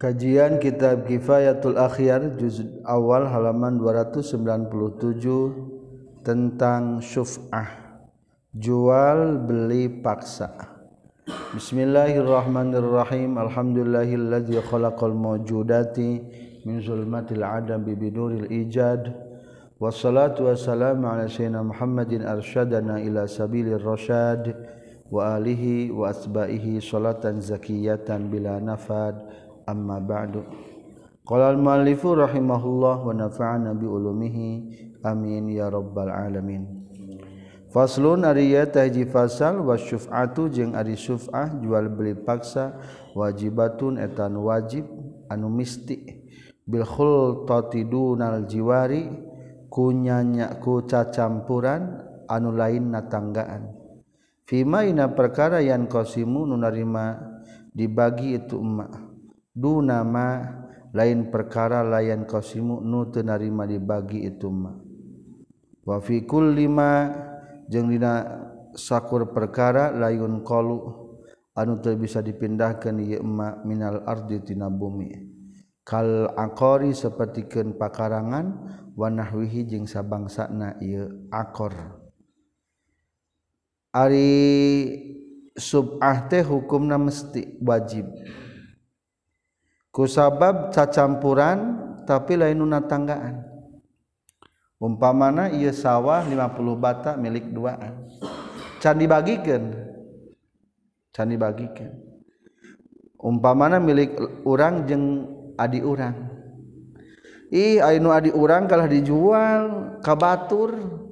Kajian Kitab Kifayatul Akhyar juz awal halaman 297 tentang syuf'ah. Jual beli paksa. Bismillahirrahmanirrahim. Alhamdulillahilladzi khalaqal mawjudati min zulmatil adam bi binuril ijad. Wassalatu wassalamu ala sayyidina Muhammadin arsyadana ila sabilir rasyad wa alihi wa asba'ihi salatan zakiyatan bila nafad. amma ba'du. Qala al muallifu rahimahullah wa nafa'ana bi ulumihi. Amin ya rabbal alamin. Faslun ariya tahji fasal wa syuf'atu jeung ari syuf'ah jual beli paksa wajibatun etan wajib anu misti. Bil khultati dunal jiwari ku nyanya ku cacampuran anu lain natanggaan fima ina perkara yan qasimu nu narima dibagi itu emak. du nama lain perkara layan qsimu nu tenarima dibagi itu ituma wafikul 5 jenglina sakur perkara layun kolu anu ter bisa dipindahkan yma minal arditina bumi. Kal akori sepertiken pakarangan wanahwihi jeung sabangsana ieu akor Ari subah teh hukumna mesti wajib. kusabab cacampuran tapi lain nuna tanggaan. Umpamana ia sawah 50 bata milik duaan. Can dibagikan can dibagikan umpamana milik orang jeng adi orang ih ainu adi orang kalah dijual kabatur.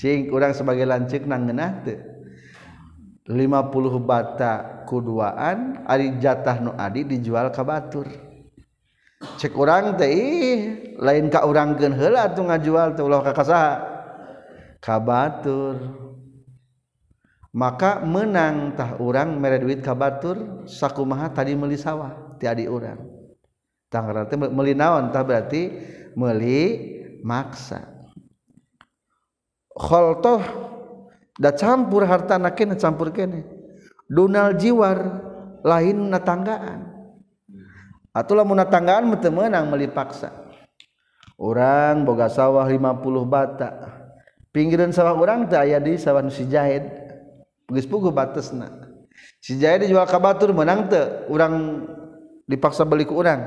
Cing orang sebagai lancik nang ngenah teh. 50 bata kuduaan Ari jatah nu Adi dijual ka Batur. Cek orang teh lain ka urang keun heula tuh ngajual teh ulah ka kasaha? Ka Batur. Maka menang tah urang mere duit ka Batur sakumaha tadi meuli sawah ti adi urang. Tah teh meuli naon? Tah berarti meuli maksa. Kholtoh da campur harta na kene campur kene. Donal jiwar lain natanggaan. Atau lamun natanggaan menang melipaksa. Orang boga sawah 50 bata. Pinggiran sawah orang teh aya di sawah si jahid. Geus puguh batesna. Si jahid dijual ka batur menang teu urang dipaksa beli ku urang.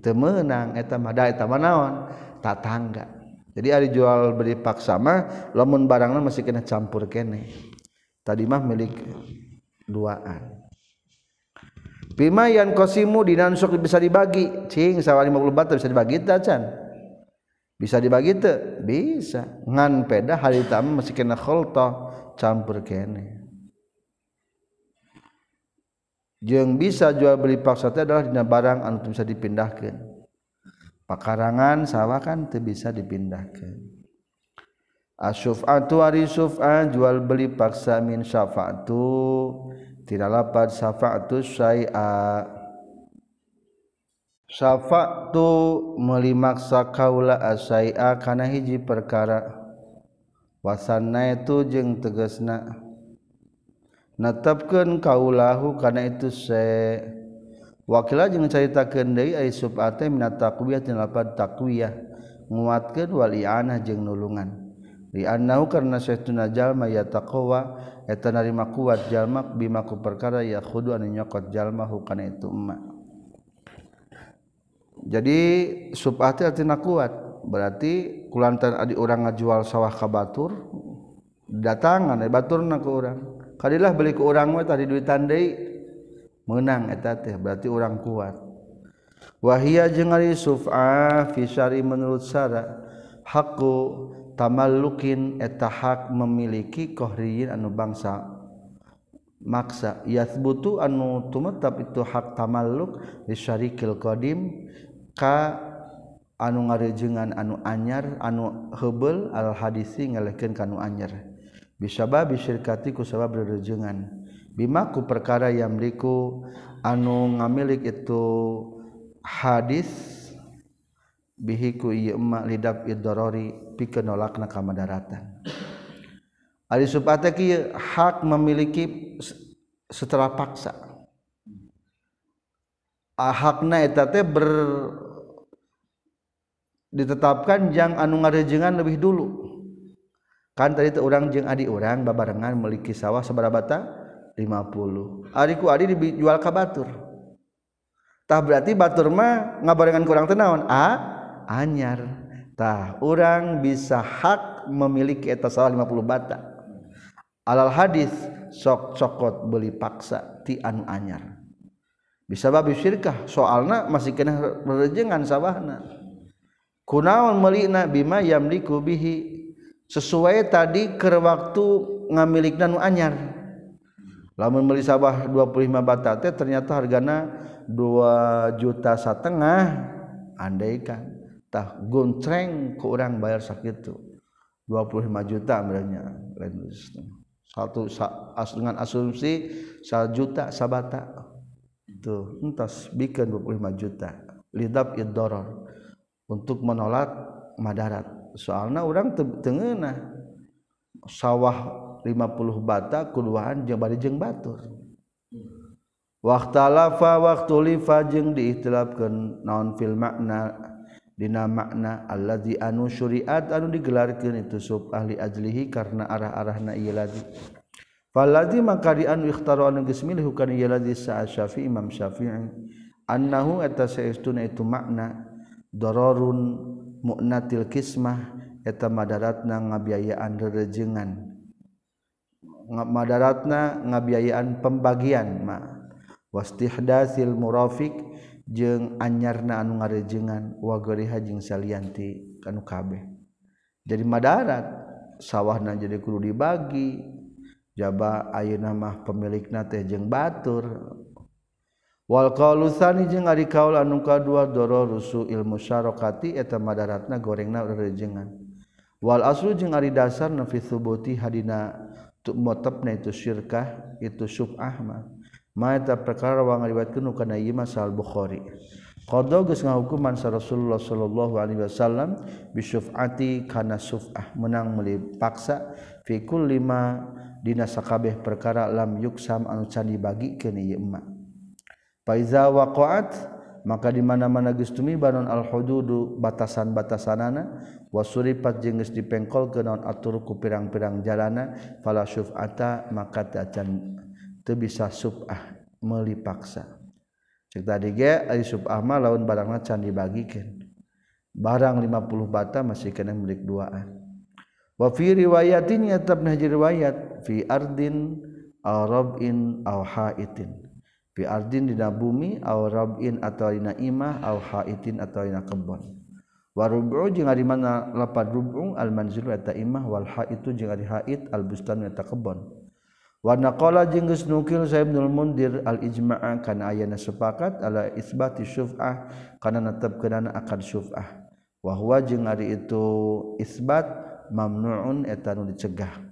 Teu meunang eta mah da eta mah naon? Tatangga jadi ari jual beli paksa mah lamun barangna masih kena campur kene. Tadi mah milik duaan. Pimayan kosimu dinansuk bisa dibagi. Cing sawah 50 bata bisa dibagi tak can bisa dibagi tuh bisa. Ngan peda hari tamu masih kena kholta campur kene. Yang bisa jual beli paksa itu adalah dina barang anu bisa dipindahkan pakarangan sawah kan teu bisa dipindahkan asyfa'atu warisuf'a jual beli paksa min syafa'tu tidak lapat syafa'tu syai'a. Syafa'tu melimaksa kaula asyai'a kana hiji perkara. Wasanna itu jeung tegasna. Natapkeun kaulahu kana itu syai' wakila jeung caritakeun deui ai subate minat taqwiyah tina lapad taqwiyah nguatkeun wal i'anah jeung nulungan. Li annahu karna saytuna jalma ya taqwa eta narima kuat jalma bima ku perkara ya khudu anu nyokot jalma hukana itu emma jadi subate artinya kuat. Berarti kulantan adi urang ngajual sawah ka batur datangan batur na ke urang. Kadilah beli ke urang mah tadi duit tandai menang eta teh berarti orang kuat. Wahia jeung ari suf'a ah, fi syari menurut syara haqqu tamallukin eta hak memiliki kohriyin anu bangsa maksa. Yathbutu anu tumetap itu hak tamalluk di syarikil qadim ka anu ngarejengan anu anyar anu hebel al hadisi ngalehkeun kanu anyar. Bisa babi syirkati ku sabab rerejengan bimaku perkara yang yamliku anu ngamilik itu hadis bihiku ieu emak lidab idorori pikeun nolakna kamadaratan ari supate hak memiliki setelah paksa. Hakna ber ditetapkan jangan anu ngarejengan lebih dulu. Kan tadi itu orang jeng adik orang babarengan memiliki sawah seberapa bata 50 Ariku Adi dijual ke Batur. Tah berarti Batur mah ngabarengan kurang tenaon a anyar. Tah orang bisa hak memiliki eta salah 50 bata. Alal hadis sok cokot beli paksa ti anu anyar. Bisa babi syirkah? Soalna masih kena rejengan sawahna. Kunaon melina bima yamliku bihi? Sesuai tadi ker waktu ngamilikna nu anyar. Lamun beli sawah 25 bata teh ternyata hargana 2 juta setengah. Andaikan tah goncreng ke orang bayar sakitu. 25 juta beranya satu as dengan asumsi 1 juta sabata. Itu entas bikin 25 juta. Lidab idoror. Untuk menolak Madarat. Soalnya orang tengah sawah 50 bata kuduaan jeung bari jeung batur. Waktalafa waktu lifa jeung diitilapkeun naon fil makna dina makna allazi anu syuriat anu digelarkeun itu sub ahli ajlihi karena arah-arahna ieu lazi falazi maka di anu ikhtaru anu geus milih kana ieu lazi sa'a syafi'i imam syafi'i. Annahu eta saestuna itu makna dororun mu'natil kismah eta madaratna ngabiayaan rerejengan. madaratna ngabiayaan pembagian ma. Wastihdasil murafik jeung anyarna anu ngarejengan wa gariha jeung salianti kanu kabeh. Jadi madarat sawahna jadi kudu dibagi. Jaba ayeuna mah pemilikna teh jeung batur. Wal qalusani jeung ari kaul anu kadua dororusu ilmu syarokati eta madaratna gorengna rejengan. Wal aslu jeung ari dasar nafi thubuti hadina motopna itu syirkah itu subahma mata perkara wa ngaliwatkeun kana ieu mah sahih bukhari. Qada geus ngahukuman sa Rasulullah sallallahu alaihi wasallam bisyufati kana sufah menang meuli paksa fi kulli ma dina sakabeh perkara lam yuksam anu can dibagikeun ieu emak fa iza waqa'at maka dimana-mana gestumi banon al-hududu batasan-batasanana wasuripat jengis dipengkol ke non aturku pirang-pirang jalana fala syuf'ata maka tacan teu bisa sub'ah meuli paksa cek tadi ge ari sub'ah mah laun barangna can dibagikeun barang 50 bata masih kena milik duaan. Wa fi riwayatin yatabna riwayat fi ardin aw rabin aw haitin fi ardin dina bumi aw rabin atau dina imah aw haitin atau dina kebon. Wa rub'u jeung ari mana lapad rub'u al manzil eta imah wal haitu jeung ari hait al bustan eta kebon. Wa naqala jeung geus nukil sa ibnul mundir al ijma'a kana ayana sepakat ala isbati syuf'ah kana netepkeunana akan syuf'ah. Wa huwa jeung ari itu isbat mamnu'un eta nu dicegah.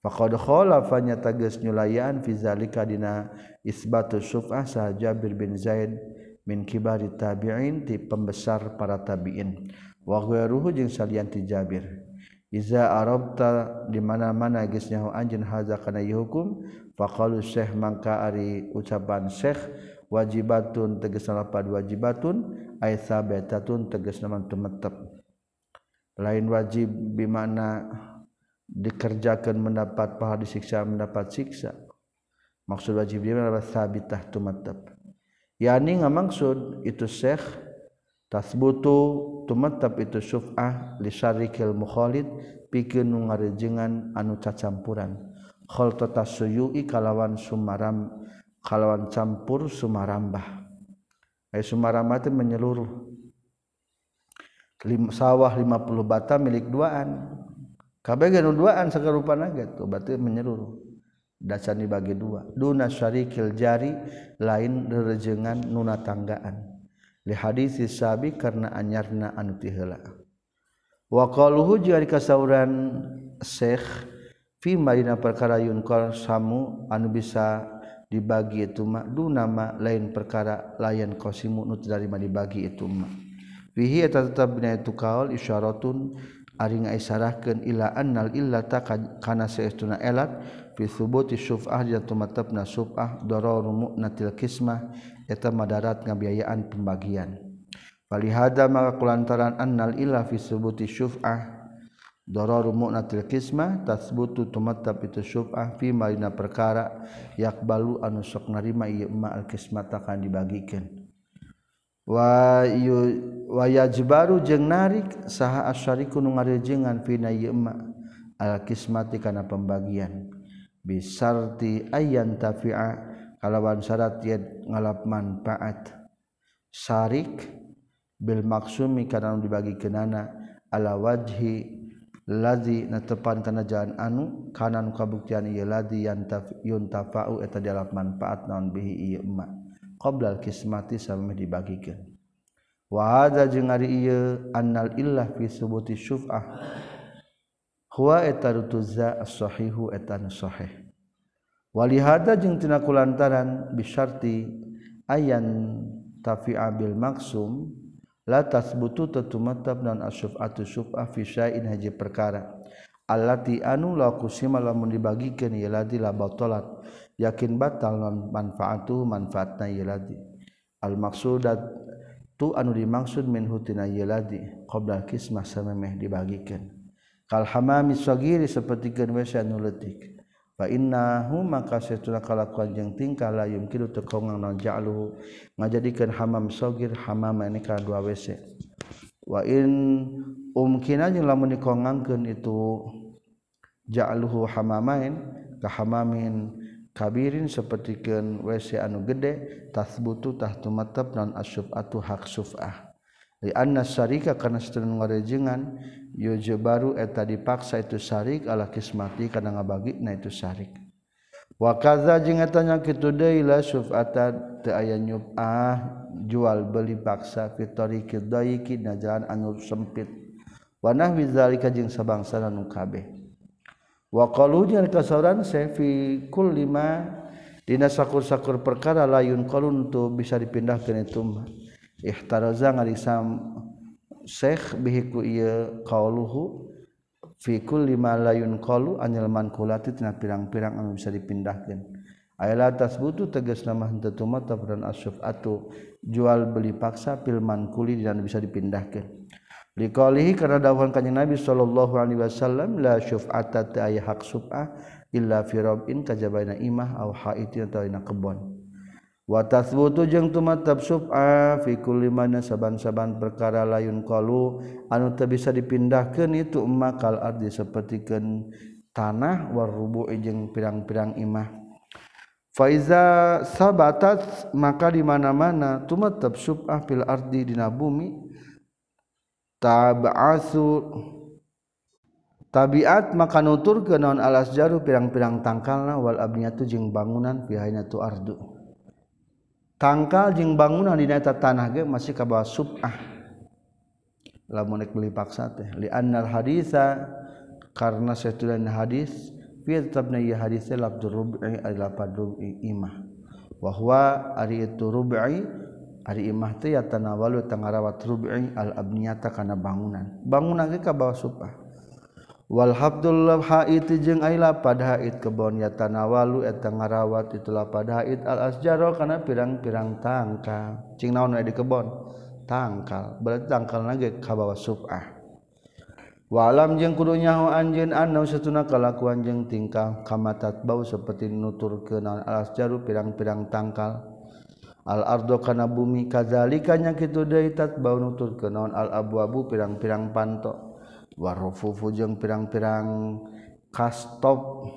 Fakhodkholafanya tages nyulayan fizalika dina isbatu syuf'ah sah Jabir bin Zaid min kibari tabi'in ti pembesar para tabi'in. Wa ghairuhu jeung salian ti Jabir. Iza arabta di mana-mana geus nyaho anjeun haza kana hukum faqalu syekh mangka ari ucapan syekh wajibatun tegas lapad wajibatun ay sabatatun tegas naman tumetep. Lain wajib bimana dikerjakan mendapat pahala disiksa mendapat siksa. Maksud wajib dia adalah sabitah tumattab yani ngamaksud itu syekh tasbutu tumattab itu syuf'ah li syarikil mukhalid pikeun nu ngarejengan anu cacampuran. Khaltata suyui kalawan sumaram kalawan campur sumarambah. Ay sumarambah itu menyeluruh. Sawah 50 bata milik duaan kabeh nu duaan sagarupana tuh berarti menyeluruh. Dasar dibagi dua. Duna syarikil jari lain rejengan nuna tanggaan. Li hadis sabi karena anyarna anu tihela wa qaluhu jeung kasauran Syekh fi marina perkara yunkor samu anu bisa dibagi itu mak duna ma lain perkara lain qasimu nu dari mah dibagi itu mak fihi tetap bina itu kaul isyaratun Aring sarahkan ila annal illata kana saestuna elat fi thubuti syuf'ah di tumatapna syuf'ah dararu mu'natil kismah eta madarat ngabiayaan pembagian. Falihada maka kulantaran annal illa fi thubuti syuf'ah dararu mu'natil kismah tasbutu tumatab itu syuf'ah fi marina perkara yakbalu anu sok narima ieu ma al kismata kan dibagikan. wa yu wa yajbaru jeung narik saha asyariku nu ngarejengan fina ieu ma al kismati kana pembagian. Bisarti ayyan tafi'a. Kalawan syarat yen ngalap manfaat. Syarik bil maksumi kana dibagi kenana ala wajhi ladzi natepan kana jalan anu kana nu kabuktian ieu ladzi yantaf yuntafa'u eta dialap manfaat naon bihi ieu emak. qoblal kismati sampai dibagikan. Wahada jeung ari ieu annal illah fi subuti syuf'ah. Huwa eta rutuzza as-sahihu eta nu sahih. Walihada jeung tina kulantaran bisyarti ayan tafi'a bil maksum la tasbutu tatumatab nan asyuf'atu syuf'ah fi syai'in haji perkara. Allati anu la kusima lamun dibagikeun ieu ladi la batalat yakin batal manfaat tu manfaatna yeladi al maksudat tu anu dimaksud min hutina yeladi qabla kismah samemeh dibagikan. Kal hamami sagiri seperti WC anu leutik fa innahu maka setuna kalakuan jeung tingkah la yumkinu teu kaongang naon ja'luhu. Ngajadikeun hamam sagir hamam ini ka dua WC wa in umkina jeung lamun dikongangkeun itu ja'luhu hamamain ka hamamin kabirin sepertikan WC anu gede tas tasbututah tumatap non asub atau hak sufah li anna syarika kana sedeng ngarejengan yuje baru eta dipaksa itu syarik ala kismati kana ngabagi na itu syarik wa kadza jeung eta nya kitu deui la sufata teu aya nyubah jual beli paksa fitoriqid daiqi na jalan anu sempit. Wa nahwi zalika jeung sabangsa anu kabeh. wakolunyan kasoran sefi kul lima dina sakur-sakur perkara layun kolun tu bisa dipindahkan itu ihtaraza ngarisam syekh bihiku iya kauluhu fi kulli ma la yunqalu anil manqulati tina pirang-pirang anu bisa dipindahkeun. Ayla tasbutu tegas nama henteu tumata dan asyfatu jual beli paksa pil manquli dan bisa dipindahkeun. liqalihi karena dawuhan kanjeng Nabi sallallahu alaihi wasallam la syuf'ata ta hak sub'ah illa fi rabbin kajabaina imah aw haitin atau ina kebon. Wa tathbutu jeung tumatab sub'a fi kulli mana saban-saban perkara layun qalu anu teu bisa dipindahkeun itu makal ardi sapertikeun tanah war rubu'i jeung pirang-pirang imah. Faiza sabatat maka di mana-mana tumatab sub'a fil ardi dina bumi tabasu tabiat maka nutur ke naon alas jaru pirang-pirang tangkalna wal abniyatu jeung bangunan pihaina tu ardu. Tangkal jeung bangunan di eta tanah ge masih ka bawah subah. Lamun ek beli paksa teh. Li annal haditsa karena setulan hadis fi tabna ya hadis labdur rubi eh, adalah padrubi imah. Wa huwa ari itu rubi Ari imah teh ya tanawalu tangarawat rubi'i al abniyata kana bangunan. Bangunan ge ka bawah supah. Wal habdul haid jeung ai pada haid kebon ya tanawalu eta ngarawat itulah pada haid al asjaro kana pirang-pirang tangka. Cing naon di kebon? Tangkal. Berarti tangkalna ge ka bawah supah. Walam jeng kudunya ho anjeun anau satuna kalakuan jeng tingkah kamatat bau seperti nutur nuturkeun al asjaru pirang-pirang tangkal. al-ardo kana bumi kazalikanya kitu deui tatbau nuturkeun naon? Al-abwabu pirang-pirang panto. Warufufu jeung pirang-pirang kastop.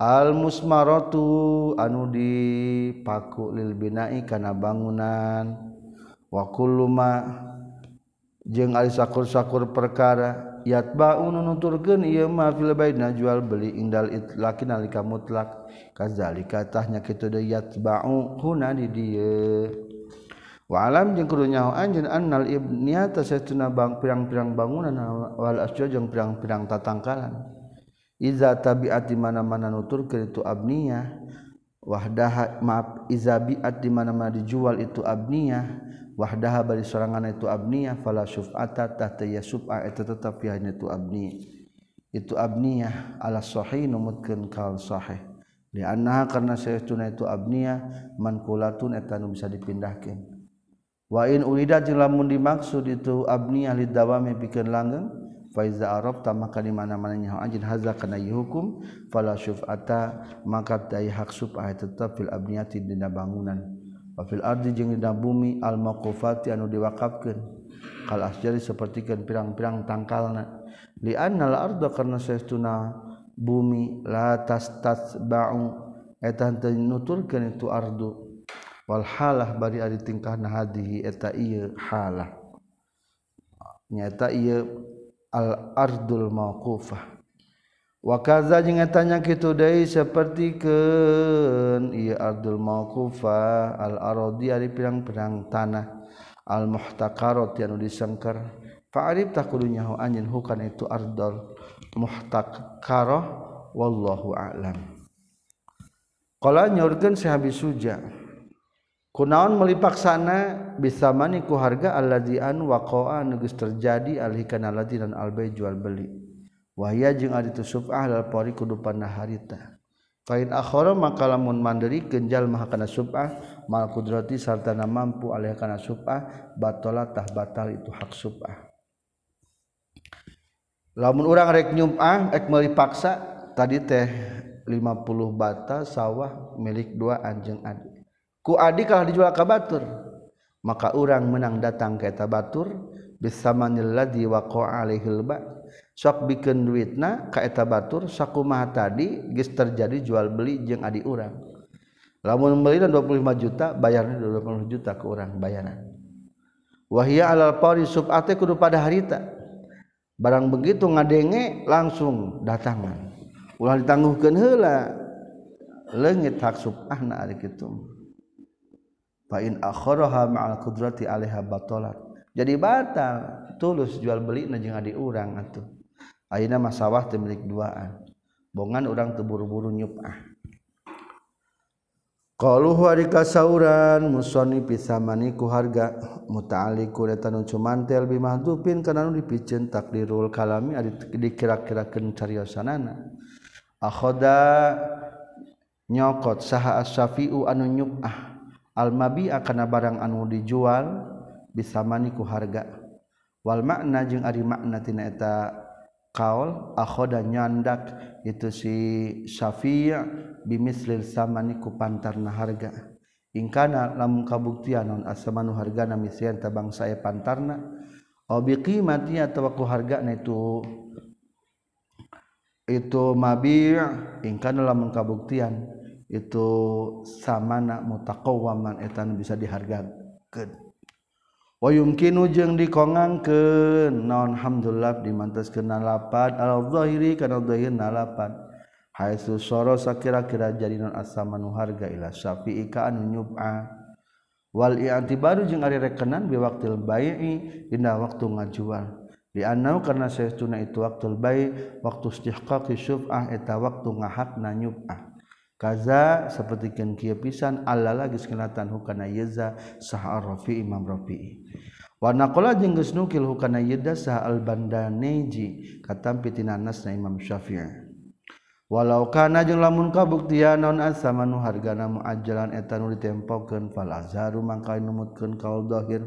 Al musmaratu anu dipaku lil binai kana bangunan. Wa kullu ma jeung ari sakur-sakur perkara yatbaun nuturkeun ieu mah fil baina jual beli indal itlaqi nalika mutlak. Kazalika tahnya kitu de yatba'u huna di dieu. Wa alam jeung kudu nyaho anjeun annal ibniyata satuna bang pirang-pirang bangunan wal asjo jeung pirang-pirang tatangkalan. Iza tabiat di mana-mana nuturkeun itu abniyah wahdaha maaf iza bi'at di mana-mana dijual itu abniyah wahdaha bari sorangan itu abniyah fala syuf'ata tahta ya syuf'a eta tetep ya itu abni itu abniyah ala sahih numutkeun kal sahih. Di annaha karena saytuna itu abniyah manqulatun eta etanu bisa dipindahkan. wa in urida dimaksud itu abniyah lidawami bikin langgeng fa Arab arabta di mana-mana nya anjin haza kana hukum fala syuf'ata maka dai hak syuf'a tetep fil abniyati dina bangunan. wafil ardi jeung dina bumi al maqufati anu diwakafkeun. Kal asjari sapertikeun pirang-pirang tangkalna. Li annal arda karna saestuna bumi la tastasba'u. Eta teu nuturkeun itu ardu. Wal halah bari ari tingkahna hadihi eta ieu halah. Nyata ieu al ardul maqufah wakaza tanya gitu dari seperti ke iya ardul mauqufa al arodi ari pirang-pirang tanah. Al muhtakarot yang disengker fa'arif takudunya hu anjin hukan itu ardol. Muhtakaroh wallahu a'lam. Kala nyorgen sehabis suja kunaon melipak sana? Bisa maniku harga alladzi an waqa'a nugus terjadi alhikana ladzi dan albay jual beli. wahya jeung ari teu sub'ah lal pori kudu panah harita Fain akhara maka lamun mandiri kenjal maha kana sub'ah mal kudrati sarta na mampu alih kana sub'ah batala tah batal itu hak sub'ah. Lamun urang rek nyum'ah ek meuli paksa tadi teh 50 bata sawah milik dua anjing adi. Ku adi kalah dijual ka batur. Maka urang menang datang ke eta batur bisamanil ladzi waqa'a alaihil ba' sok bikin duitna kaeta batur sakumaha tadi geus terjadi jual beli jeung adi urang. Lamun beli 25 juta bayarnya 20 juta ke urang bayaran wahia alal pari subate kudu pada harita. Barang begitu ngadenge langsung datangan. Ulah ditangguhkeun heula. Leungit hak subahna ari kitu. Fa in akharaha ma'al qudrati 'alaiha batalat jadi batal tulus jual beli na jeung adi urang atuh. Ayeuna mah sawah teu milik duaan. Bongan urang teu buru-buru nyupah kalau hari kasauran musoni pisamaniku harga. Mutaaliku datanu cumantel bimahdupin karena nu dipicen takdirul kalami ada dikira-kirakan cariyosanana. akhoda nyokot saha asyafi'u anu nyupah almabi akan barang anu dijual bisa maniku harga. Wal makna jeung ari makna tina eta kaol akhoda nyandak itu si Syafi' bimislil samaniku pantarna harga. Ingkana lamun kabuktian non asamanu hargana misian tabang saya pantarna? Obi qimati atau ku hargana itu? Itu mabi' ingkana lamun kabuktian itu samana mutaqawwaman etan bisa dihargakeun yumkinu jeung dikongang ke naon Hamdulillah dimantas ke nalapan alhiri karenahir nalapan. Hai soro kira-kira jadi non asamanu harga ilah Syafi ikaan nyub'a. Wal anti baru jeung ari rekenan bi waktil bai'i dina waktu ngajual. Di anau karena saya tuna itu waktu bayi waktu istihqaqi syub'ah eta waktu ngahakna nyub'ah. kaza seperti kia pisan Allah lagi sekenatan hukana yeza sah Rafi Imam Rafi warna kola jenggus nukil hukana yeda sah al bandaneji kata pitinanas nasna Imam Syafi'i. Walau kana jeung lamun kabuktian non asamanu hargana muajalan eta nu ditempokeun fal azharu mangka numutkeun kaul zahir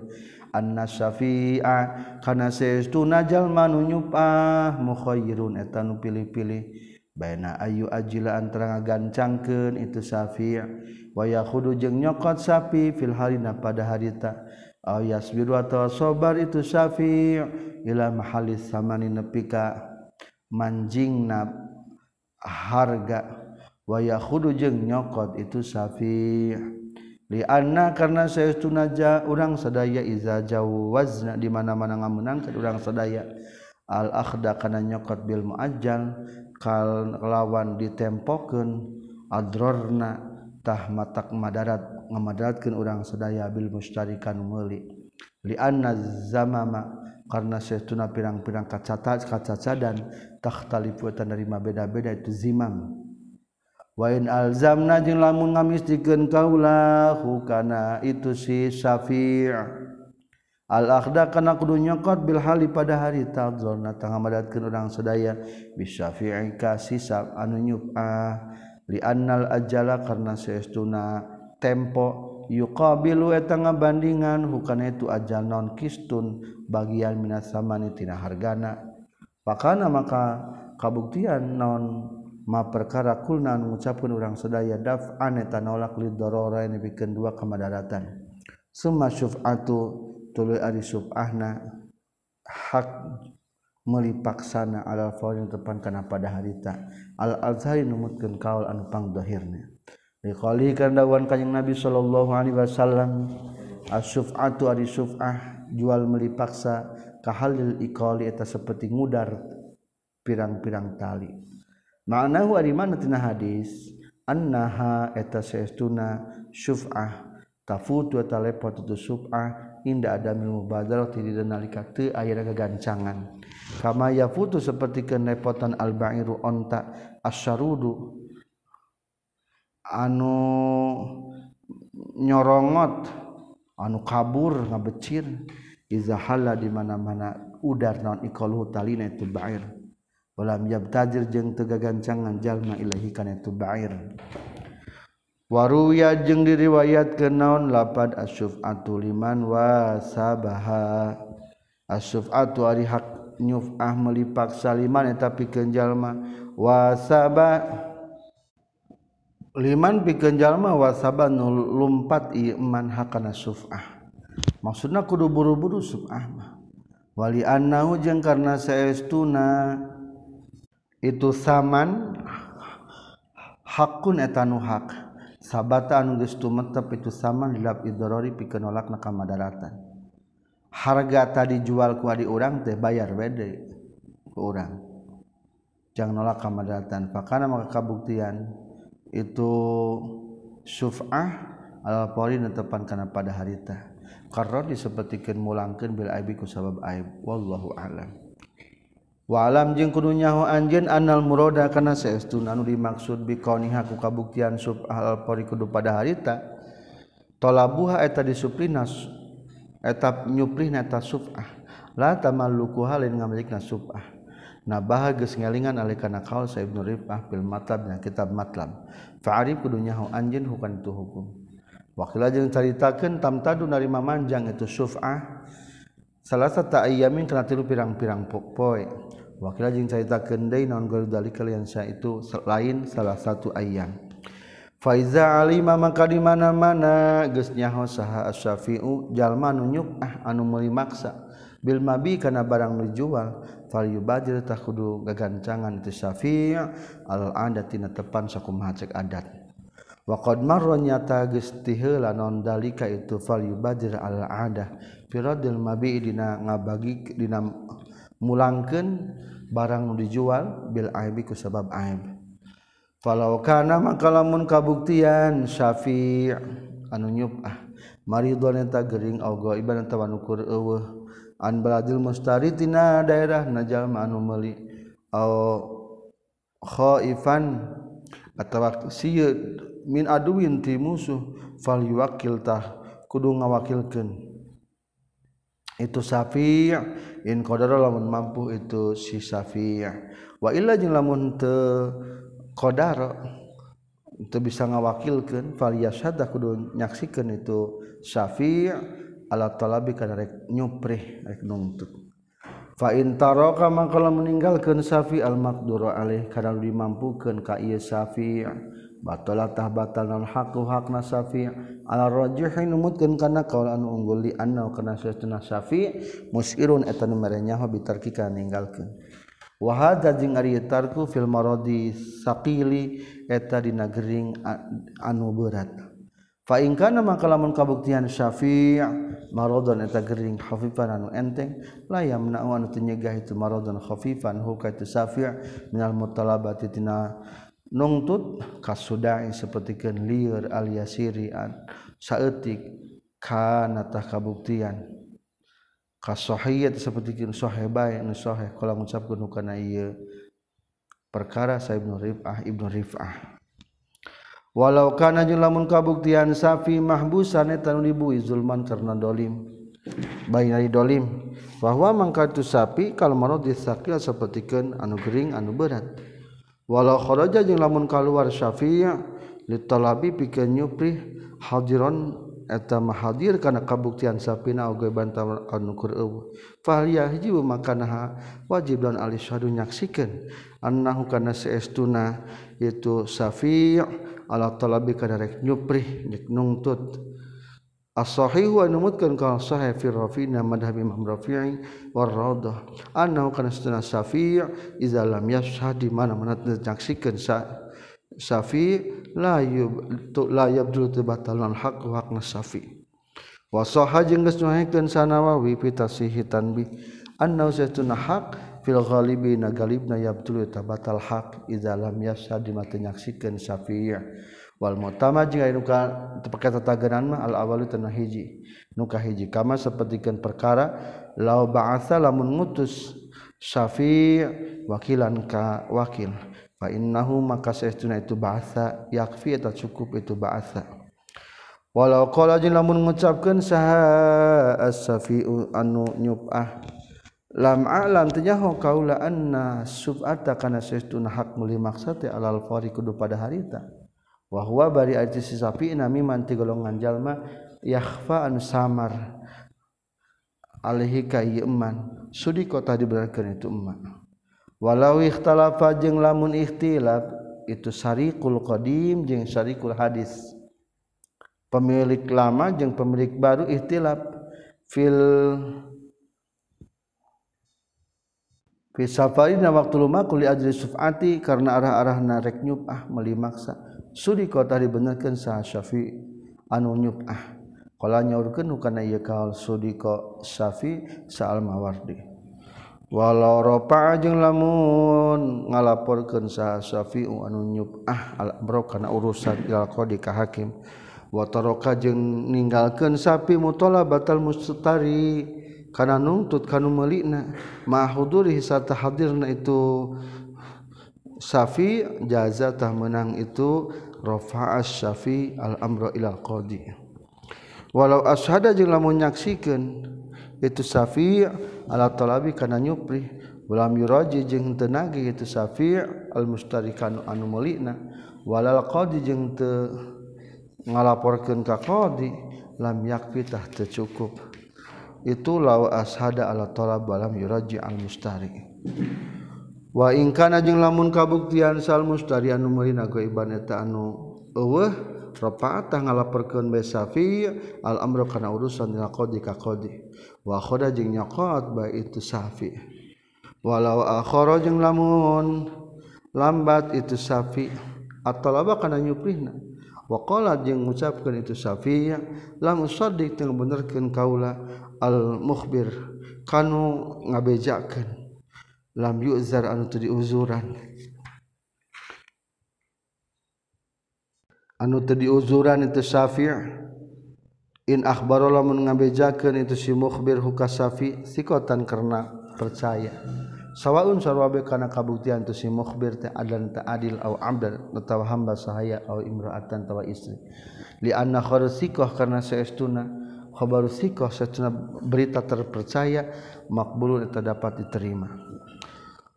anna syafi'a kana saestuna jalma nu nyupah mukhayyirun eta nu pilih-pilih. Baina ayu ajilaan teranga gancangkeun itu Syafi' wa yakhudu jeung nyokot sapi fil harina pada harita aw yasbiru atawa sabar itu Syafi' ila mahali samani nepi ka manjingna harga. Wa yakhudu jeung nyokot itu Syafi' li anna karena saestuna ja urang sadaya iza jawazna di mana-mana ngamenangkeun urang sadaya. Al akhda kana nyokot bil muajjal. kal lawan ditempoken adrornatah mata madarat ngamadaratkan orang sedaya Bil mustarikan meli Lina zamama karena setuna pirang-pirang kacata kacaca dan tahtaliputan darima beda-beda itu zimam. Wain alzamna jeung lamun ngamisdikeun kaula hukana itu si syafi' al-akhda kana kudu nyokot bil hali pada hari tadzona tangah madatkeun urang sadaya bisyafi'i ka sisab anu nyupah dial ajala karena seestuna tempo yuqabiltengah bandingan bukan itu aja non Kiun bagian Min samatina hargana. Pakana maka kabuktian non ma perkara kulna mengucapkan orang sedaya daf ane tanolak lidorora ini bikin dua kemadaratan semua syuf'atu tuluy ari subahna hak melipaksana alal faul yang tepan kana pada harita. Al azhari numutkeun kaul anu pangdohirna Dikali karena dawan kanjeng Nabi sallallahu alaihi wasallam asyuf'atu ari syuf'ah jual melipaksa kahalil ikoli eta seperti ngudar pirang-pirang tali. Maknahu ari mana tina hadis? Annaha eta saestuna syuf'ah tafutu eta lepot itu syuf'ah inda ada mubadar tidak nalika teu aya gagancangan kama ya putu seperti kenepotan al ba'iru onta asyarudu. Anu nyorongot anu kabur ngabecir. Iza hala di mana-mana udar naon iqaluhu talina itu ba'ir. Walam yabtajir jeung teu gagancangan jalma ilahi kana itu ba'ir. waruya jeung diriwayat ke naon? Lapad asyuf atuliman wasabaha. Asyuf atu ari hak nyufah melipak saliman eta pikeun jalma wasaba. Liman pikeun jalma wasaba nu lumpat iman hakana sufah maksudna kudu buru-buru sufah mah. Wali annahu jeung karna saestuna itu saman hakun eta nu hak. sabata anu geus tumetep itu sama dilap idrori pikeun nolak na kamadaratan. Harga tadi jual ku adi urang teh bayar bede ku urang. Jangan nolak kamadaratan. Fakana maka kabuktian itu syuf'ah al-pori netepan kana pada harita karena disapertikeun mulangkeun bil aibi ku sabab aib. Wallahu a'lam. walam jeung kudunyahu anjeun anal muroda kana saestuna anu dimaksud bikoniha ku kabuktian sub al pori kudu pada harita. Talabuha eta disuplinas eta nyuplihna eta subah la tamalluku halin ngamilikna subah nabaha geus ngelingan alih kana kaul sa ibnu rifah fil matlabnya kitab matlab. Fa'arif kudunyahu anjeun hukan tu hukum. Waqila jeung caritakeun tamtadu narima manjang itu suf'ah salah satu ayamin kana tilu pirang-pirang poe. wakil jeung carita kendai non gerdali kalian saya itu selain salah satu ayam. Faiza alima maka di mana-mana geus nyaho saha asyafi'u jalma nunyuk ah anu meuli maksa. Bil mabi kana barang nu jual fal yubadir tah kudu gagancangan itu syafi' al adat tina tepan sakumaha cek adat. Wa qad marra nyata geus tiheula non dalika itu fal yubadir al adah firadil mabi dina ngabagi dina mulangkeun barang nu dijual bil aibi ku sabab aib. Falau kana maka lamun kabuktian syafi' anu nyupah maridon eta gering au gaiban eta wanukur eueuh. An baladil mustari tina daerah najal anu meuli au khaifan atawa sieu min aduwin ti musuh fal tah kudu ngawakilkeun. itu safi in qadara lamun mampu itu si safi wa illa jeung lamun teu qadara teu bisa ngawakilkeun fal yashada kudu nyaksikeun itu safi ala talabi kana rek nyuprih rek nuntut fa in taraka mangkala meninggalkeun safi al maqdura alaih kana dimampukeun ka ieu safi' batalatah batal non haku hak na syafi' ala rajihi numutkeun kana kaul anu unggul li anna kana sesuna syafi' musirun eta nu mere nyaho bitarki ninggalkeun. Wa hadza jeung ari tarku fil maradi saqili eta dina gering anu berat. Fa in kana maka lamun kabuktian syafi' maradon eta gering khafifan anu enteng la yamna anu teu nyegah itu maradon khafifan hukaitu syafi' minal mutalabati tina nungtut kasudain sapertikeun lieur alias sirian saeutik kana tah kabuktian. Kasahiyat sapertikeun sahih bae nu sahih kala ngucapkeun nu kana ieu. Perkara sa Ibnu Rifah Ibnu Rifah. Walau kana jeung lamun kabuktian safi mahbusan eta nu dibui zulman karena dolim. Bayi dari dolim. Bahwa mangkatu sapi kalau marot disakil sapertikeun anu gering anu berat. walau kharaja jeung lamun kaluar syafi' li talabi pikeun nyupri hadiron eta mahadir kana kabuktian sapina oge bantam anu qur'u fahliya hiji makanaha wajib dan ali syahdu nyaksikeun annahu kana saestuna itu syafi' ala talabi kana rek nyupri nyek nungtut. as-sahihu anu mutkeun ka sahih fi rafi' na madhhab Imam Rafi'i war radah annahu kana sunna syafi' iza lam yashhad di mana-mana nyaksikeun sa syafi' la yub tu la yabdul tabatalun haq wa haqna syafi' wa sahha jeung geus nuhikeun sanawawi pitasihi tanbih annahu sunna haq fil ghalibi na galibna yabdul tabatal haq iza lam yashhad di mata nyaksikeun syafi' wal mutama jeung anu ka tepake tatagenan mah al awalu tanah hiji. Nu ka hiji. Kama sapertikeun perkara law ba'atha lamun ngutus Syafi wakilan ka wakil. Innahu maka saestuna itu bahasa yakfi eta cukup itu bahasa walau qala jeung lamun ngucapkeun saha as-safi'u anu nyub'ah. Lam a'lam tanyaho kaula anna sub'ata kana saestuna hak muli maksate alal fari kudu pada harita wa huwa bari ati si safi nami manti golongan jalma yakhfa an samar. Alaihi ka iman sudi kota diberarkeun itu emak. Walau ikhtalafa jeung lamun ikhtilaf itu syariqul qadim jeung syariqul hadis. Pemilik lama jeung pemilik baru ikhtilaf. Fil fi safarina waktu luma kuli ajli sufati karena arah-arah narek nyubah meli maksa Sudi kota dibenerkan sah Syafi anu nyuk ah. Kalau nyaurkan nukana iya kahal sudi ko Syafi saal mawardi. Walau ropa ajeng lamun ngalaporkan sah Syafi anu nyuk ah al kana urusan ilal kodi kahakim. Wataroka jeng ninggalkan sapi mutola batal mustari karena nungtut kanu melikna mahuduri hisata hadirna itu Syafi jazatah menang itu rafa'as syafi al-amra ila qadi walau ashada jeung lamun nyaksikeun itu syafi ala talabi kana nyupri. Ulam yuraji jeung teu nagih itu syafi al-mustarikan anu meulina. Walal qadi jeung teu ngalaporkeun ka qadi lam yakfi tah teu cukup. Itu law ashada ala talab walam yuraji al-mustari. wa ingkana jeung lamun kabuktian sal mustari anu meuli iban eta anu eueuh rafaatah ngalaporkeun bae safi al amru kana urusan dina qadi ka qadi. Wa khoda jeung nyaqat bae itu safi. Walau akhara jeung lamun lambat itu safi at-talaba kana nyuprihna. Wa qala jeung ngucapkeun itu safi lam sadiq teu benerkeun kaula al mukhbir kanu ngabejakeun. lam yuzar anu teu diuzuran anu teu diuzuran itu syafi' in akhbarola mun ngabejakeun itu si mukhbir huka syafi' sikotan karena percaya. Sawaun sarwabe kana kabuktian tu si mukhbir teh adlan teh adil au amdan atawa hamba sahaya au imra'atan tawa istri. Li anna khabar sikoh karena saestuna khabar sikoh saestuna berita terpercaya makbulun eta dapat diterima.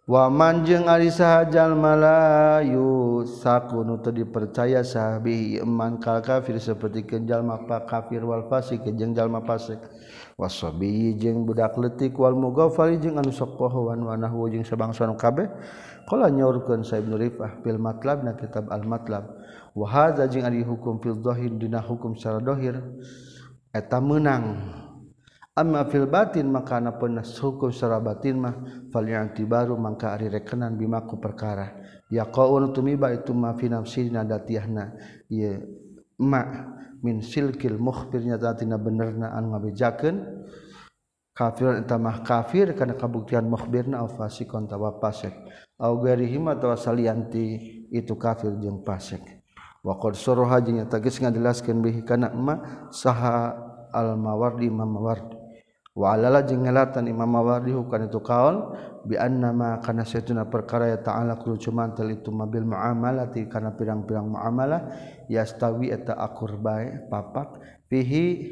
waman jeung ari sahjal malayu saku nu teu dipercaya sahabi iman kal kafir seperti kenjal mapa kafir wal fasik jeung jalma fasik. Wasabi jeung budak leutik wal mughafali jeung anu sok pohoan wa nahwu jeung sabangsa nu kabeh. Qala nyaurkeun sa ibnu rifah fil matlab na kitab al matlab. Wa hadza jeung ari hukum fil dhahir dina hukum secara dhahir. Eta meunang. Amma fil batin maka na penas hukum secara batin mah. Fal baru mangka ari rekenan bimaku perkara. Ya qaul tumiba itu ma fi nafsina datiahna. Ye ma min silkil mukhbirnya datina benerna anu ngabejakeun. Kafir eta mah kafir kana kabuktian mukhbirna au fasikon tawa fasik au garihim atawa salianti itu kafir jeung fasik wa qad suraha jeung eta geus ngajelaskeun bihi kana ma saha al mawardi imam mawardi waalala jeung ngelatan Imam Mawardihu kana itu kaul bi annama kana saytuna perkara ya ta'ala kullu cuman tal itu mabil muamalati kana pirang-pirang muamalah yastawi eta akur bae papak fihi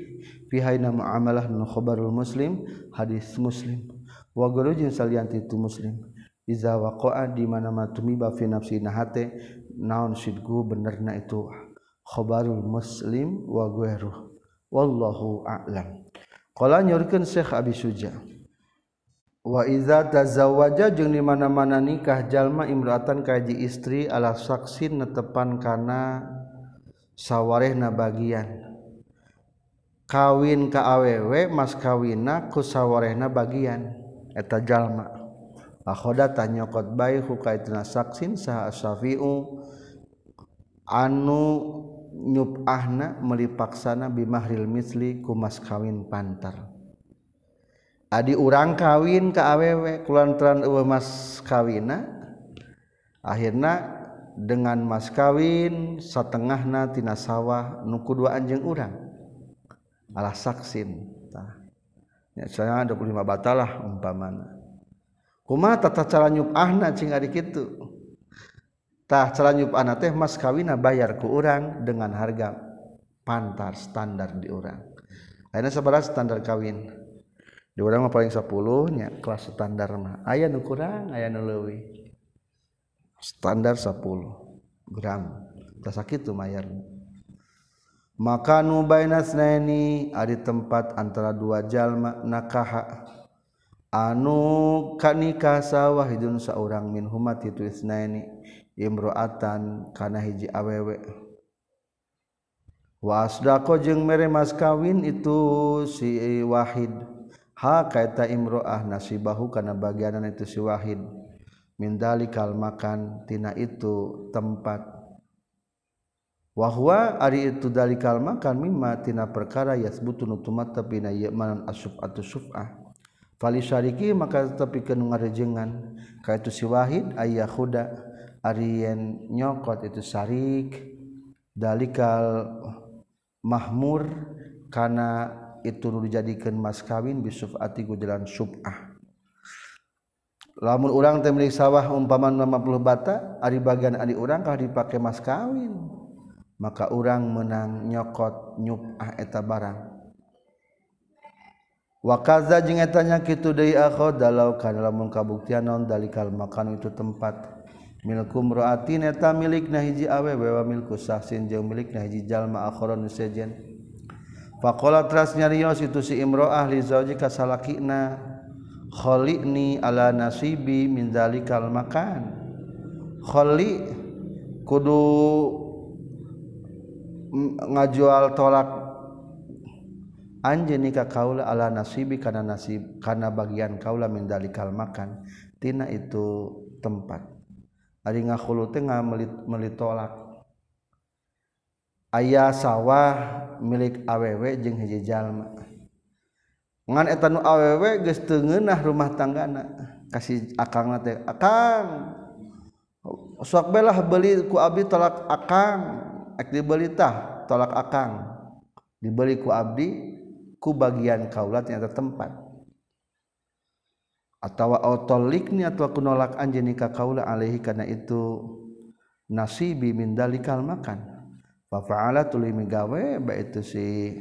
fihaina muamalah nu khabarul muslim hadis muslim. Wa guru jeung salian itu muslim. Iza waqa'a di mana matumiba fi nafsi nahate naon sidgu benerna itu khabarul muslim wa gueruh wallahu a'lam. Kala nyurkeun Syekh Abi Suja. Wa iza tazawwaja jeung di mana-mana nikah jalma imraatan kaji istri ala saksin netepan kana sawarehna bagian. Kawin ka awewe mas kawina ku sawarehna bagian eta jalma. Akhoda tanyokot bayi hukaitna saksin saha asyafi'u anu nyup ahna melipaksana bimahril misli kumas kawin pantar adi urang kawin ke awewe kulantaran eueuh mas kawina akhirna dengan mas kawin setengahna tina sawah nu dua anjing urang. Alah saksin tah. Saya 25 batalah umpamana. Kuma tata cara nyup ahna cing ari kitu? Tah cara nyup ahna teh mas kawina bayar ku urang dengan harga pantar standar di urang. Ayeuna sabaraha standar kawin? Di urang mah paling 10 nya kelas standar mah. Aya nu kurang aya nu leuwih. Standar 10 gram. Tah sakitu mayarna maka nu bainas naini ari tempat antara dua jalma nakaha. Anu kanikah sawah hidun seorang min humat itu isnaini imro'atan kana hiji awewe. Wasdaqo jeung mere mas kawin itu si wahid. Ha kaita imro'ah nasibahu kana bagianan itu si wahid. Min dalikal makan tina itu tempat. Wahwa ari itu dalikal makan mimma tina perkara yasbutu nutumat tapi na manan asuf atau suf'ah. Syariki maka tapi kenungarejengan ka itu si Wahid ayah khuda Arien nyokot itu Syrik dalikal Mahmur karena itu dijadikan mas kawin bisuf atiku jalan subah. Lamun urang temilik sawah umpaman 50 bata ari bagian adik urangkah dipakai mas kawin? Maka orang menang nyokot nyupah eta barang. Wakaza jeung etanya kitu deui akhod dalau kana lamun kabuktian naon dalikal makan itu tempat milku mraatin eta milikna hiji awewe wa milku sahsin jeung milikna hiji jalma akharon sejen faqala tras nyarios itu si imro'ah li zaujika salakina khali'ni ala nasibi min dalikal makan. Khali kudu ngajual tolak nikah kaula ala nasibi karena nasib karena bagian kaula mendalikal makan. Tina itu tempat ari ngahulu teh meuli tolak aya sawah milik awewe jeung hiji jalma. Ngan eta nu awewe geus teu ngeunah rumah tanggana. Kasih akang teh akang sok belah beli ku abdi tolak akang. Ek dibeli tah tolak akang. Dibeli ku abdi ku bagian kaulat nyata tempat. Atau autolikni atau aku nolak anjenika kaula alaihi karena itu nasibi min dalikal makan. Fa fa'ala tulimi gawe ba itu si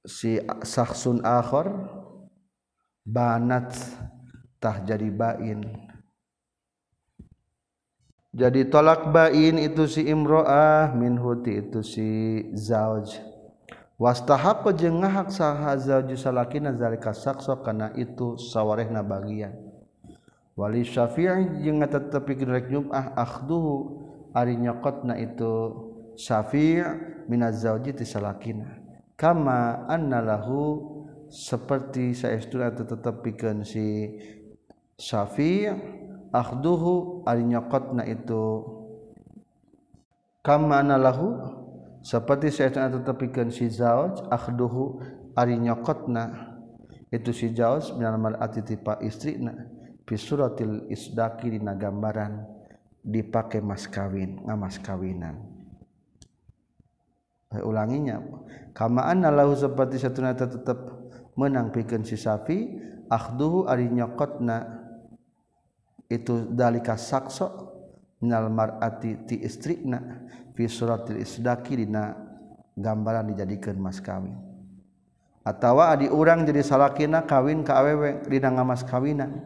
si saksun akhir banat tah jadi bain. Jadi tolak bain itu si imro'ah min huti itu si zauj wastahaq jeung ngahak sahaza jusalakina zalika sakso kana itu sawarehna bagian wali syafi'i jeung ngatetepi rek jum'ah akhduhu ari nyokotna itu syafi' minaz zawji tisalakina kama anna lahu seperti saestuna tetepikeun si syafi' akhduhu ari nyokotna itu. Kama anna lahu seperti saya tetapikan si zauj akhduhu ari nyokotna. Itu si zauj minal mar'ati tipa istrina fi suratil isdaki dina gambaran dipakai mas kawin ngamas kawinan. Ulanginya kama anna lahu seperti satuna tetap menang pikeun si safi akhduhu ari nyokotna. Itu dalika sakso minal mar'ati ti istrina fi suratil isdaki dina gambaran dijadikan mas kawin. Atawa adi urang jadi salakina kawin ka awewe dina ngamas kawinan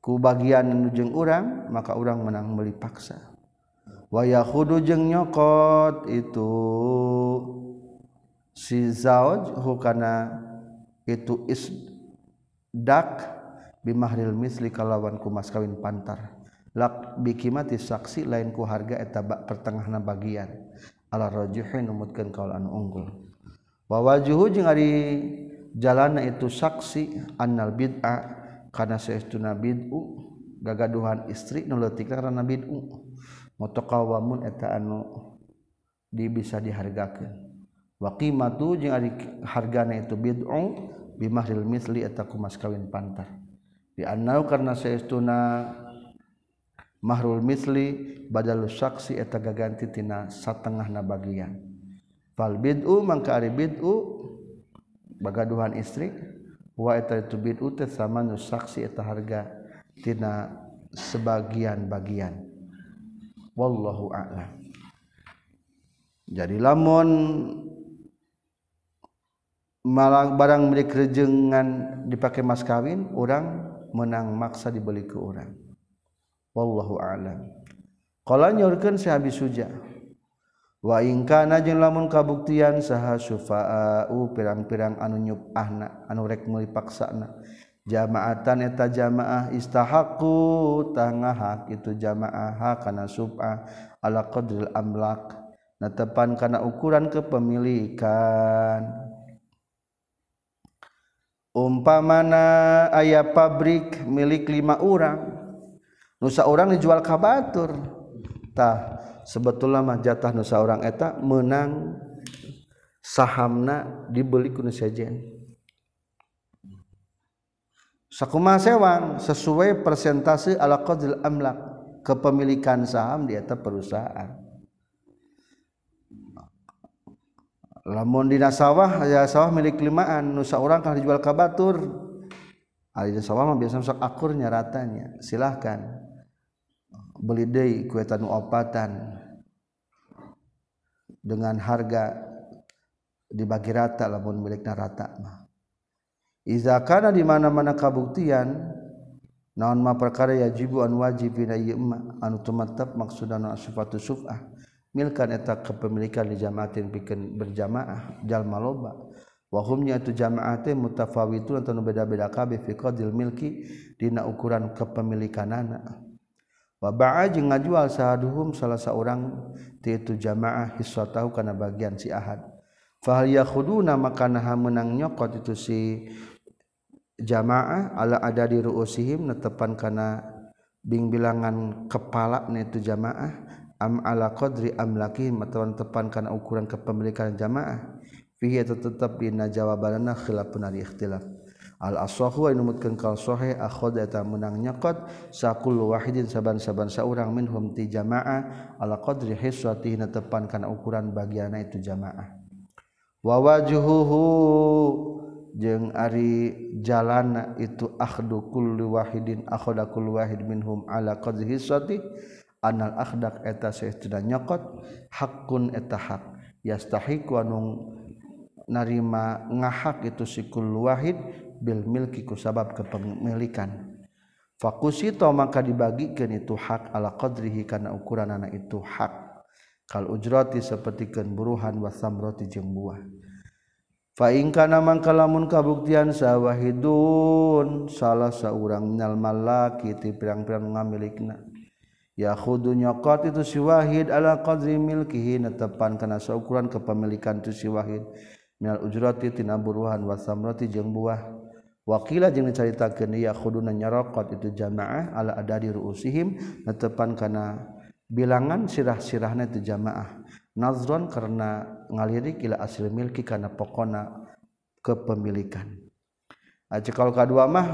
ku bagian nujeng urang maka urang menang beli paksa. Waya hudu jeung nyokot itu si zauj hukana itu isdak bimahril misli kalawan kumas kawin pantar. lak bikimati saksi lain ku harga etabak pertengahna bagian. Ala rajihin numutkeun kaul anu unggul. Wa wajuhu jeung ari jalana itu saksi annal bid'a kana saestuna bid'u gagaduhan istri nu leutik karena bid'u. Mutaqawamun eta anu di bisa dihargakeun. Wa qimatu jeung ari hargana itu bid'u bimahril misli eta kumas kawin pantar. Di annau karena saestuna mahrul misli badal saksi eta gaganti tina satengahna bagian. Fal bid'u mangka ari bid'u bagaduhan istri itu sama saksi harga sebagian-bagian wallu jadi lamun malang barang milik rejengan dipakai mas kawin orang menang maksa dibeli ke orang wallahu a'lam. Qala nyorkeun si Abi Suja. Wa in kana jeung lamun kabuktian saha syufa'u pirang-pirang anu nyubahna anu rek meuli paksana jamaatan eta jamaah istahaqqu tangah hak itu jamaah kana sub'ah ala qadril amlak. Natepan kana ukuran kepemilikan. Umpamana aya pabrik milik lima orang nusa orang dijual kabatur. Tah lama jatah Nusa orang etak menang sahamna dibeli ku sajen sakuma sewang sesuai persentase ala qadil amlak kepemilikan saham di atas perusahaan. Lamun dina sawah ya sawah milik limaan nusa orang kan dijual ka batur ari sawah mah biasa sok akurnya ratanya. Silahkan beli deui kuetan opatan dengan harga dibagi rata lamun milikna rata mah. Iza kana di mana-mana kabuktian naon ma perkara yajibu an wajib dina ieu anu tumattap maksudana sifatu suf'ah milkan eta kepemilikan di jamaatin pikeun berjamaah jalma loba wa humnya itu jamaah teh mutafawitun atau beda-beda kabeh fi qadil milki dina ukuran kepemilikanana Waba jeung ngajual sahaduhum salah seorang ti itu jamaah hiswa tahu kana bagian si ahad. Fahal yakhuduna maka naha menang nyokot itu si jamaah ala ada di ruusihim netepan kana bing bilangan kepala na itu jamaah am ala qadri amlakihim atawa tepan kana ukuran kepemilikan jamaah fihi tetap dina jawabanana khilafun ari ikhtilaf al aswahu anu mutkeun kal sahih akhadha eta meunang nyakot sakul wahidin saban-saban saurang minhum ti jamaah ala qadri hiswatihi tepan kana ukuran bagianna itu jamaah. Wa wajhuhu jeung ari jalana itu akhdu kulli wahidin akhadha kulli wahid minhum ala qadri hiswati anal akhdaq eta saestuna nyakot hakun eta hak. Yastahiqu anu narima ngahak itu sikul wahid bil milki ku sabab kepemilikan. Fakusito maka dibagikan itu hak ala qadrihi karena ukuran anak itu hak. Kal ujrati seperti kenburuhan wasamroti jeung buah. Fa in kana mangka lamun kabuktian sawahidun salah saurang nyal malaki ti pirang-pirang ngamilikna ya khudu nyokot itu si wahid ala qadri milkihi netepan kana saukuran kepemilikan tu si wahid. Minal ujrati tina buruhan wasamroti jeung buah. Wakila jeung dicaritakeun ieu khuduna nyarokot itu jamaah ala adadi ruusihim. Netepan kana bilangan sirah-sirahna itu jamaah. Nazron karena ngalirik ila asli milki kana pokona kepemilikan. Aja kalau kedua mah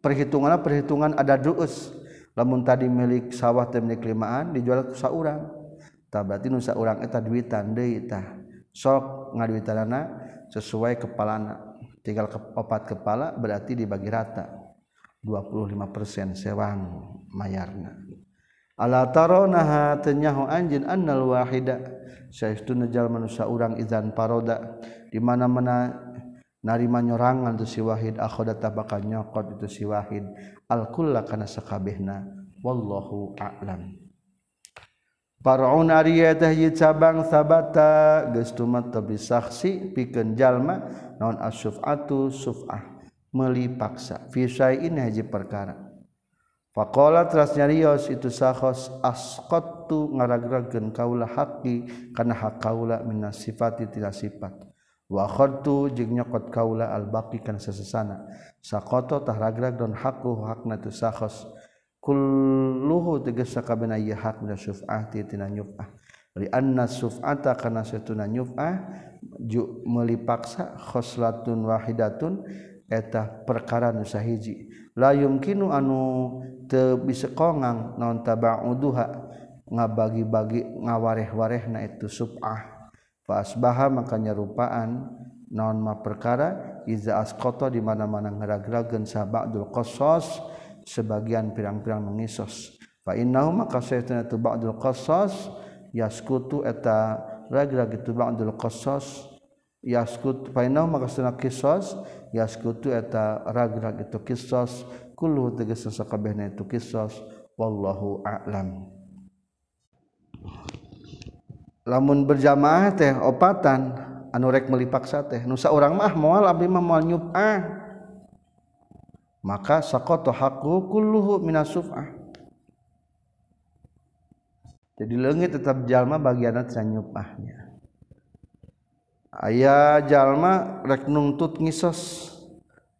perhitungannya perhitungan ada duus lamun tadi milik sawah teh milik limaan dijual ke saurang. Tah berarti nu saurang eta duitan deui tah. Sok ngaduitanana sesuai kepalana tinggal ke opat kepala berarti dibagi rata. 25% sewang mayarna. Ala taronaha tanyahu anjin annal wahida. Saestuna jalma manusia urang idzan paroda. Di mana-mana narima nyorangan tu si wahid akhoda tabaka nyokot itu si wahid. Al kulla kana sakabehna wallahu a'lam. Paraun Arya tahji cabang sabata geus tumat tabi saksi pikeun jalma naon asyufatu suf'ah meuli paksa. Fi syai'in haji perkara. Faqala teras nyarios itu sahos asqattu ngaragrageun kaula haqqi kana hak kaula min sifati tina sifat. Wakhotu jeng nyokot kaula albaki kan sesesana. Sakoto tah ragrag don haku hakna tu sahos kulluhu tegas sakabena ieu hak min syuf'ati tina nyuf'ah. Li anna syuf'ata kana satuna nyuf'ah ju meuli paksa khoslatun wahidatun eta perkara nu sahiji. La yumkinu anu teu bisa kongang naon tabauduha ngabagi-bagi ngawareh-warehna itu sub'ah fa asbaha maka nyarupaan naon ma perkara iza asqata di mana-mana ngeragrageun sabadul qasas sebagian pirang-pirang nungisos fa innahu maka saytuna tu ba'dul qasas yaskutu eta ragra gitu ba'dul qasas yaskut fa innahu maka saytuna qisas yaskutu eta ragra gitu qisas. Kullu tegas sakabehna itu qisas. Wallahu a'lam. Lamun berjamaah teh opatan anurek melipaksa teh nusa orang mah moal abdi mah moal nyup ah maka sakoto haku kulluhu minasuf'ah. Jadi leungit tetap jalma bagianna sanyupahnya aya jalma rek nungtut ngisos.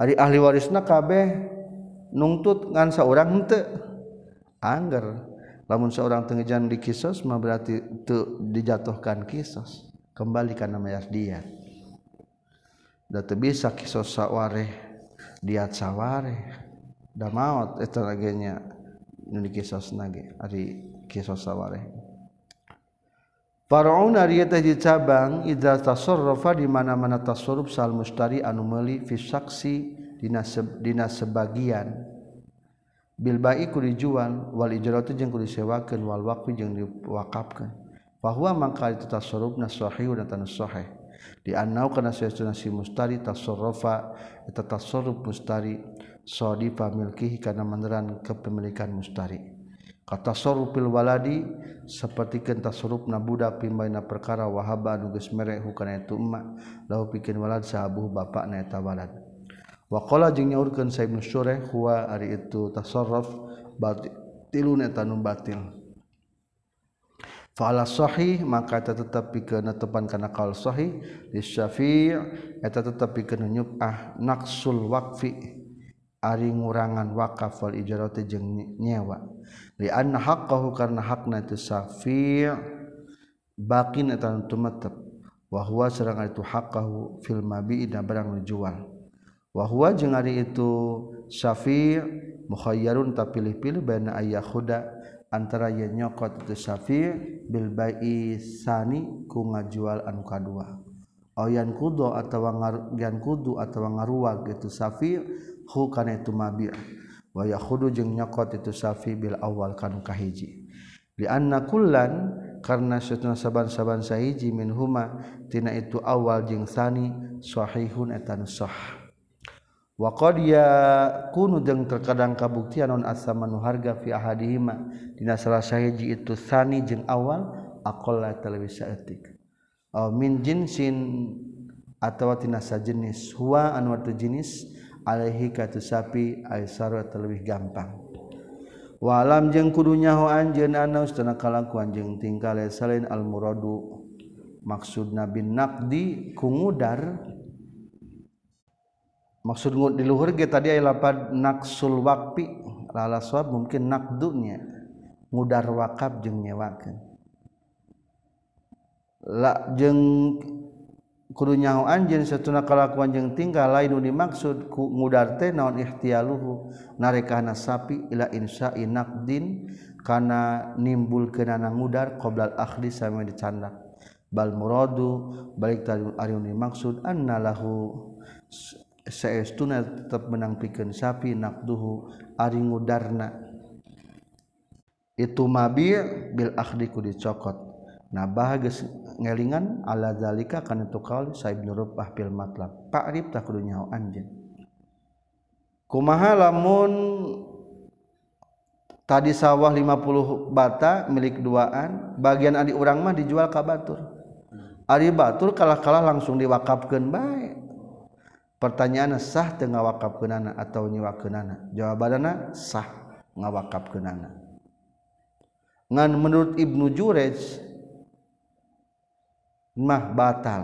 Ari ahli warisna kabeh nungtut ngan saurang henteu. Angger lamun seorang tengejan di kisos mah berarti teu dijatuhkan kisos. Kembali kana mayas dia da teu bisa kisos sawareh. dia sawware da maut etnya kisos nage ari kisos sawware Faraun ari teh cabang idza tasarrafa di mana-mana tasarruf sal mustari anu meuli fi saksi dina dina sebagian. Bil ba'i ku dijual wal ijratu jeung ku disewakeun wal waqfi jeung diwakafkeun fa mangka itu tasarrufna sahih dan tanu sahih. dianau kana saytuna si mustari tasarrufa eta tasarruf mustari sadifa milkihi kana meneran kepemilikan mustari. Kata sorupil waladi seperti kenta sorup na budak pimbaina perkara wahaba anu geus mere hukana itu emak lahu pikeun walad sahabuh bapak na eta walad. Wakola jeung nyaurkeun sa ibnu syurah huwa ari itu tasarruf batilun eta nu batil. Fa'ala sahih maka eta tetep pikeun tepan kana kaul sahih. Di Syafi' eta tetep pikeun nyupah naqsul waqfi ari ngurangan wakaf wal ijarati jeung nyewa. Li anna haqqahu karna hakna itu Syafi' bakin eta tumetep wa huwa sareng itu haqqahu fil mabi'i barang dijual. Wahwa jeung hari itu Syafi' mukhayyarun tak pilih-pilih baina ayyakhuda antara yen nyokot itu Syafi' bil bai'i sani ku ngajual anu kadua. Oyan kudo atawa ngargan kudu atawa ngaruwag itu Syafi' hu kana itu mabi' wa yakhudu jeung nyokot itu Syafi' bil awal kanu kahiji. Li anna kullan karena setengah saban-saban sahiji min huma tina itu awal jeung sani sahihun etan sah. waqad yakunu jeung terkadang kabuktian non asamanu harga fi ahadihima. Dina salah sahiji itu sani jeung awal aqalla talabi saetik aw min jinsin atawa tina sajenis huwa anu teu jenis alaihi ka sapi aisaru lebih gampang. Walam jeung kudunya ho anjeun anaus tana kalakuan jeung tingkah lain al muradu maksudna bin naqdi kungudar maksud di luhur ge tadi aya lapad naqsul waqfi lala swab mungkin naqdunya mudar wakaf jeung nyewakeun. La jeung kudu nyaho anjeun satuna kalakuan jeung tinggal lain nu dimaksud ku mudar teh naon ihtiyaluhu narekana sapi ila insa'i naqdin kana nimbul kenana mudar qoblal akhdi sami dicandak. Bal muradu balik tadi ari dimaksud annalahu saestuna tetap menang pikeun sapi naqduhu ari ngudarna itu mabi bil akhdi ku dicokot. Nabah geus ngelingan ala zalika kana tu qaul sa ibnu rubah fil matlab. Pa'rif ta kudu nyaho anjeun. Kumaha lamun tadi sawah 50 bata milik duaan bagian adi urang mah dijual ka batur. Ari batur kalah-kalah langsung diwakafkeun bae. Pertanyaanna sah teu ngawakafkeunana atau nyiwakeunana jawabanna sah ngawakafkeunana. Ngan menurut Ibnu Jurej mah batal.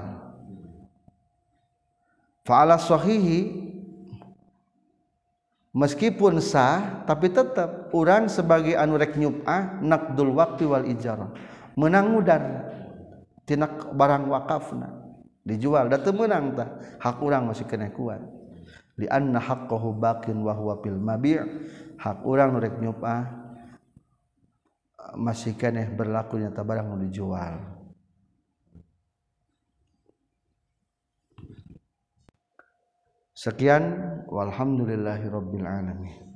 Fa'ala sahihi meskipun sah tapi tetap orang sebagai anu rek nyup'ah nakdul waktu wal ijarah. Menang mudar tinak barang wakafna dijual. Da menang tah hak orang masih kena kuat. Li anna haqqahu baqin wa huwa fil mabi' hak orang nu rek nyopa ah, masih kena berlaku nyata barang nu dijual. Sekian walhamdulillahirabbil alamin.